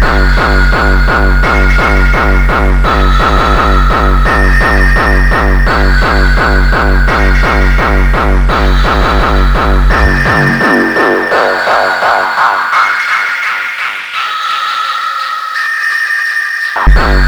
Bye.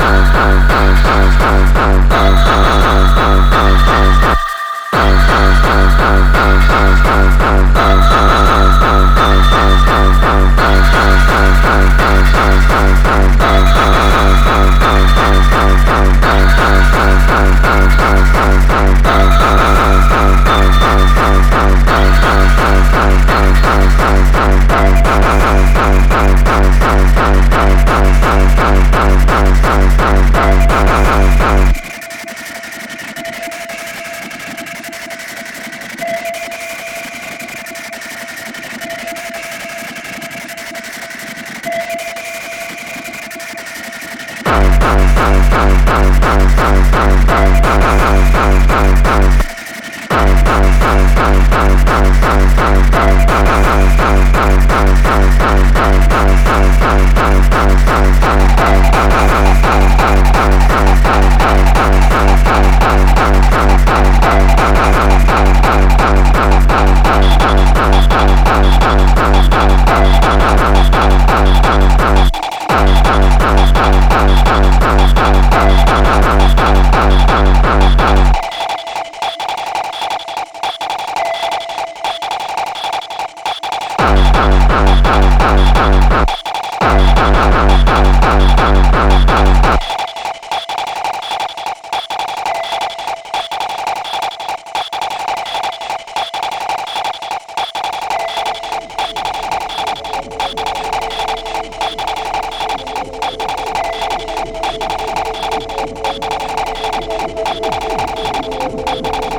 Bye. 哈哈哈哈哈哈哈哈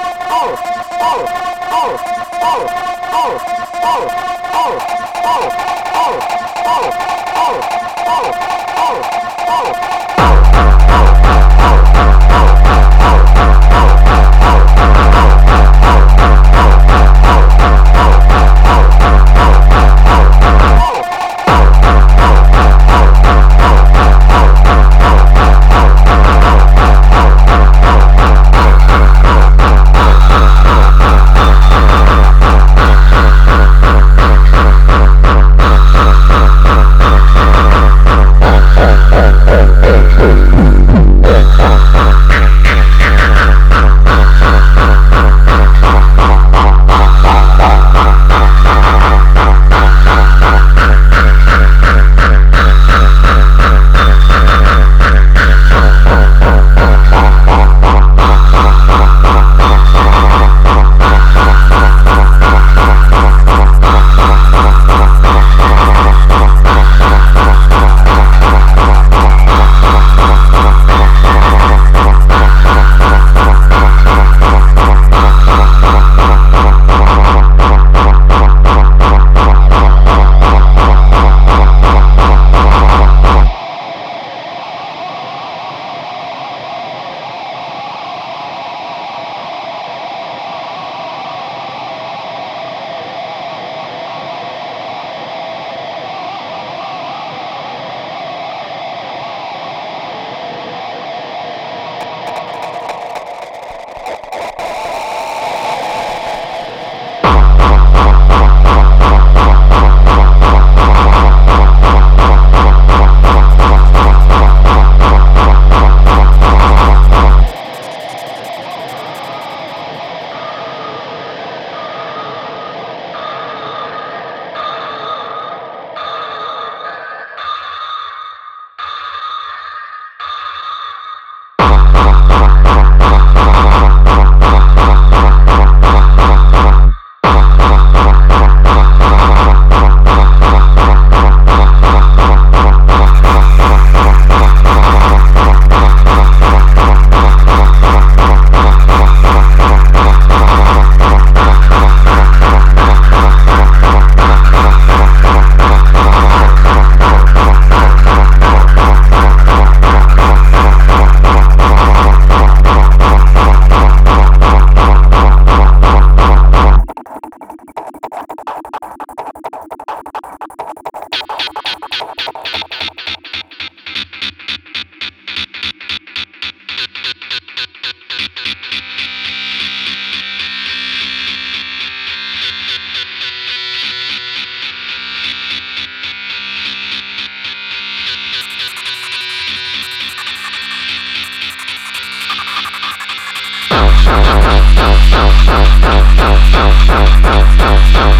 Oh!